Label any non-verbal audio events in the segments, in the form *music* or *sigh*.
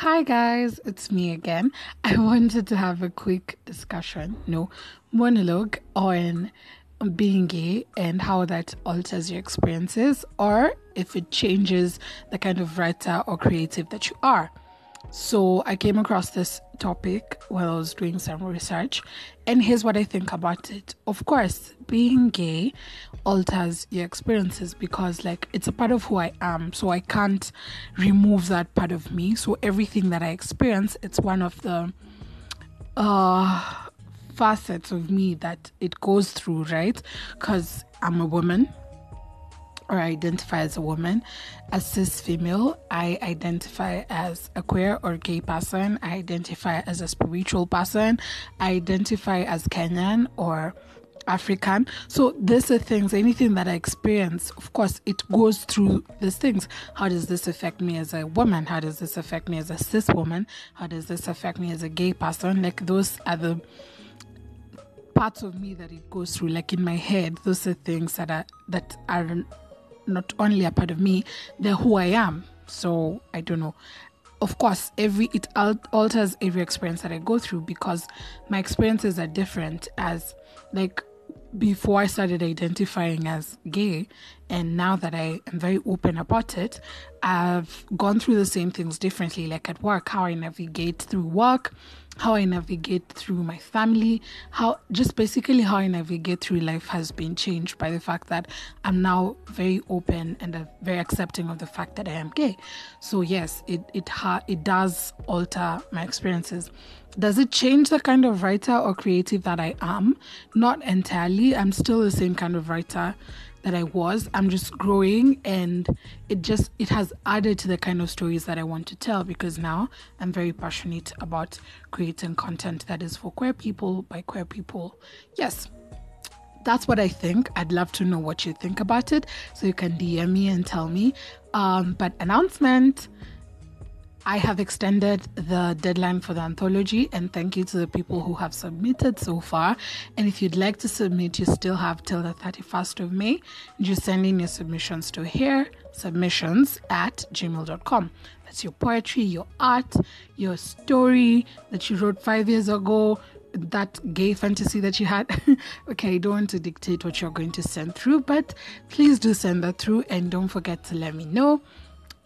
Hi guys, it's me again. I *laughs* wanted to have a quick discussion, no monologue on being gay and how that alters your experiences or if it changes the kind of writer or creative that you are. So I came across this topic while I was doing some research, and here's what I think about it. Of course, being gay alters your experiences because, like, it's a part of who I am, so I can't remove that part of me. So everything that I experience, it's one of the uh facets of me that it goes through, right? Because I'm a woman or I identify as a woman. As cis female, I identify as a queer or gay person. I identify as a spiritual person. I identify as Kenyan or African. So these are things, anything that I experience, of course, it goes through these things. How does this affect me as a woman? How does this affect me as a cis woman? How does this affect me as a gay person? Like those are the parts of me that it goes through. Like in my head, those are things that are that are not only a part of me, they're who I am. So I don't know. Of course, every it alters every experience that I go through because my experiences are different. As like before I started identifying as gay, and now that I am very open about it, I've gone through the same things differently. Like at work, how I navigate through work, how I navigate through my family, how just basically how I navigate through life has been changed by the fact that I'm now very open and uh, very accepting of the fact that I am gay. So yes, it it ha- it does alter my experiences. Does it change the kind of writer or creative that I am? Not entirely. I'm still the same kind of writer that I was. I'm just growing and it just it has added to the kind of stories that I want to tell because now I'm very passionate about creating content that is for queer people by queer people. Yes. That's what I think. I'd love to know what you think about it. So you can DM me and tell me. Um, but announcement I have extended the deadline for the anthology, and thank you to the people who have submitted so far. And if you'd like to submit, you still have till the 31st of May. Just send in your submissions to here submissions at gmail.com. That's your poetry, your art, your story that you wrote five years ago, that gay fantasy that you had. *laughs* okay, I don't want to dictate what you're going to send through, but please do send that through and don't forget to let me know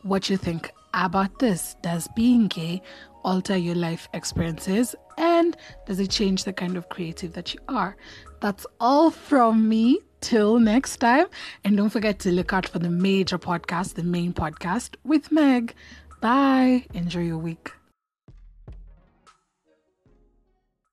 what you think about this. Does being gay alter your life experiences? And does it change the kind of creative that you are? That's all from me. Till next time. And don't forget to look out for the major podcast, the main podcast with Meg. Bye. Enjoy your week.